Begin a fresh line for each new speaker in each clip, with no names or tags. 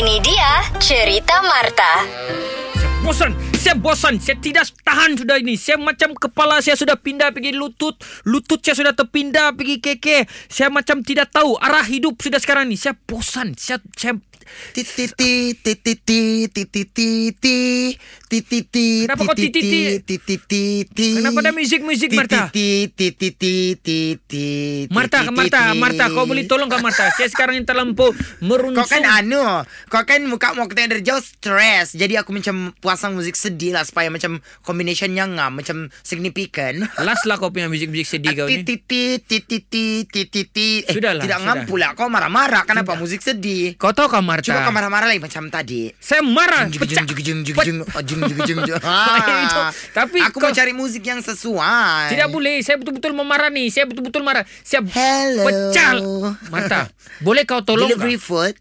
Ini dia cerita Marta.
Bosan, saya bosan, saya tidak tahan sudah ini. Saya macam kepala saya sudah pindah pergi lutut, lutut saya sudah terpindah pergi keke. Saya macam tidak tahu arah hidup sudah sekarang ini. Saya bosan, saya saya
Tititi tititi tititi tititi
Kenapa kau tititi?
tititi
Kenapa ada muzik-muzik, Marta?
Tititi tititi
Marta, Marta, Marta, kau boleh tolong kau Marta. Saya sekarang yang terlampau merunsung.
Kau kan anu Kau kan muka mau dari jauh stres Jadi aku macam Pasang musik sedih lah Supaya macam Combinationnya ngam Macam signifikan
Last lah kau punya muzik-muzik sedih kau ni.
Tititi tititi tititi Eh
Sudahlah,
tidak ngam pula Kau marah-marah Kenapa musik sedih
Kau tahu kau Marta?
Coba kau marah-marah lagi macam tadi
Saya marah, pecah. Tapi
aku mau cari musik yang sesuai.
Tidak boleh, saya betul-betul memarah nih. Saya betul-betul marah. Saya
Hello.
pecah. Marta, boleh kau tolong
Delivery food.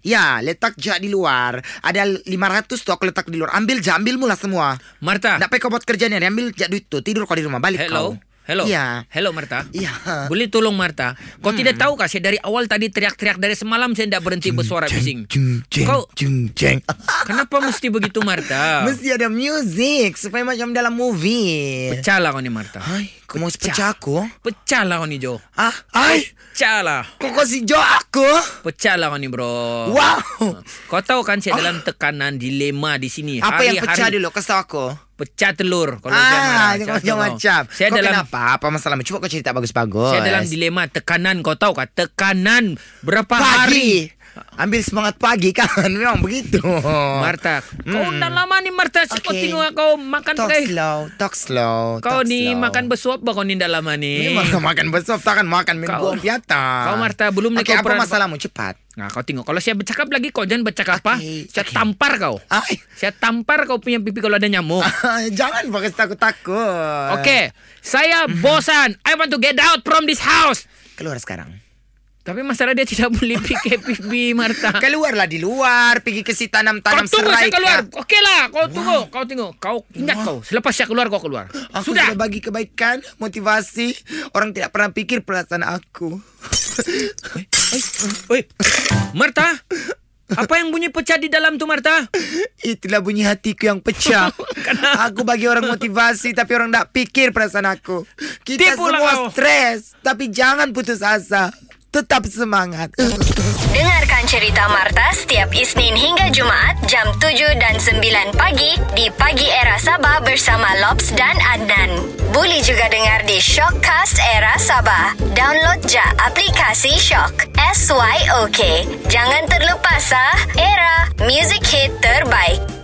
Ya, letak je di luar. Ada 500 tuh aku letak di luar. Ambil je, ambil mula semua.
Marta,
Tak payah kau buat kerjanya, ambil je duit tuh. Tidur kau di rumah, balik
hello.
kau.
Hello.
Iya.
Hello Marta.
Iya.
Boleh tolong Marta? Kau tidak tahu kah saya dari awal tadi teriak-teriak dari semalam saya tidak berhenti bersuara bising.
Jeng,
Kau
jung, jeng.
kenapa mesti begitu Marta?
Mesti ada music supaya macam dalam movie.
Pecah lah kau ni Marta.
Hai, kau mau pecah aku?
Pecah lah kau ni Jo.
Ah, hai.
Pecah lah.
Kau kasih jo aku?
Pecah lah kau ni bro.
Wow.
Kau tahu kan saya dalam tekanan dilema di sini.
Apa yang pecah
Hari-hari
dulu? Kasih tahu aku.
Pecah telur kalau marah.
Ah, jangan macam.
Saya
kau
dalam
kenapa? Apa masalahnya? Coba kau cerita bagus-bagus.
Saya dalam dilema tekanan kau tahu kah? Tekanan berapa hari?
Ambil semangat pagi kan. Memang begitu.
Marta, kau
Hmm.
dah lama ni Marta. Kau
Okay.
tengok kau makan
Talk
pakai.
slow, talk slow.
Kau
talk
ni
slow.
makan bersuap bah kau ni dah lama ni.
Memang kau makan besop takkan makan minum
Kau-
buang piata.
kau, Marta, belum ni
Okey,
kau
apa
peran-
masalahmu? Cepat.
Nah, kau tengok. Kalau saya bercakap lagi, kau jangan bercakap apa.
Okey,
Saya
okey.
tampar kau.
Ay.
Saya tampar kau punya pipi kalau ada nyamuk.
Jangan pakai takut-takut.
Oke, saya bosan. I want to get out from this house.
Keluar sekarang.
Tapi masalah dia tidak boleh pikir pipi Marta.
Keluarlah di luar, pergi ke si
Kau
tanam-tanam
tunggu
serai.
saya keluar.
kah?
Okey lah, kau tunggu. Kau tengok. Kau ingat kau. Selepas saya keluar, kau keluar.
Aku
Sudah.
sudah bagi kebaikan, motivasi. Orang tidak pernah pikir perasaan aku.
Oi. Marta. Apa yang bunyi pecah di dalam tu Marta?
Itulah bunyi hatiku yang pecah. aku bagi orang motivasi tapi orang tak pikir perasaan aku. Kita
Tipulah
semua
kau.
stres tapi jangan putus asa. Tetap semangat.
Dengarkan cerita Marta setiap Isnin hingga Jumaat jam 7 dan 9 pagi di Pagi Era Sabah bersama Lobs dan Adnan. Boleh juga dengar di Shockcast Era Sabah. Download je aplikasi Shock. S-Y-O-K. Jangan terlepas ah. Era, music hit terbaik.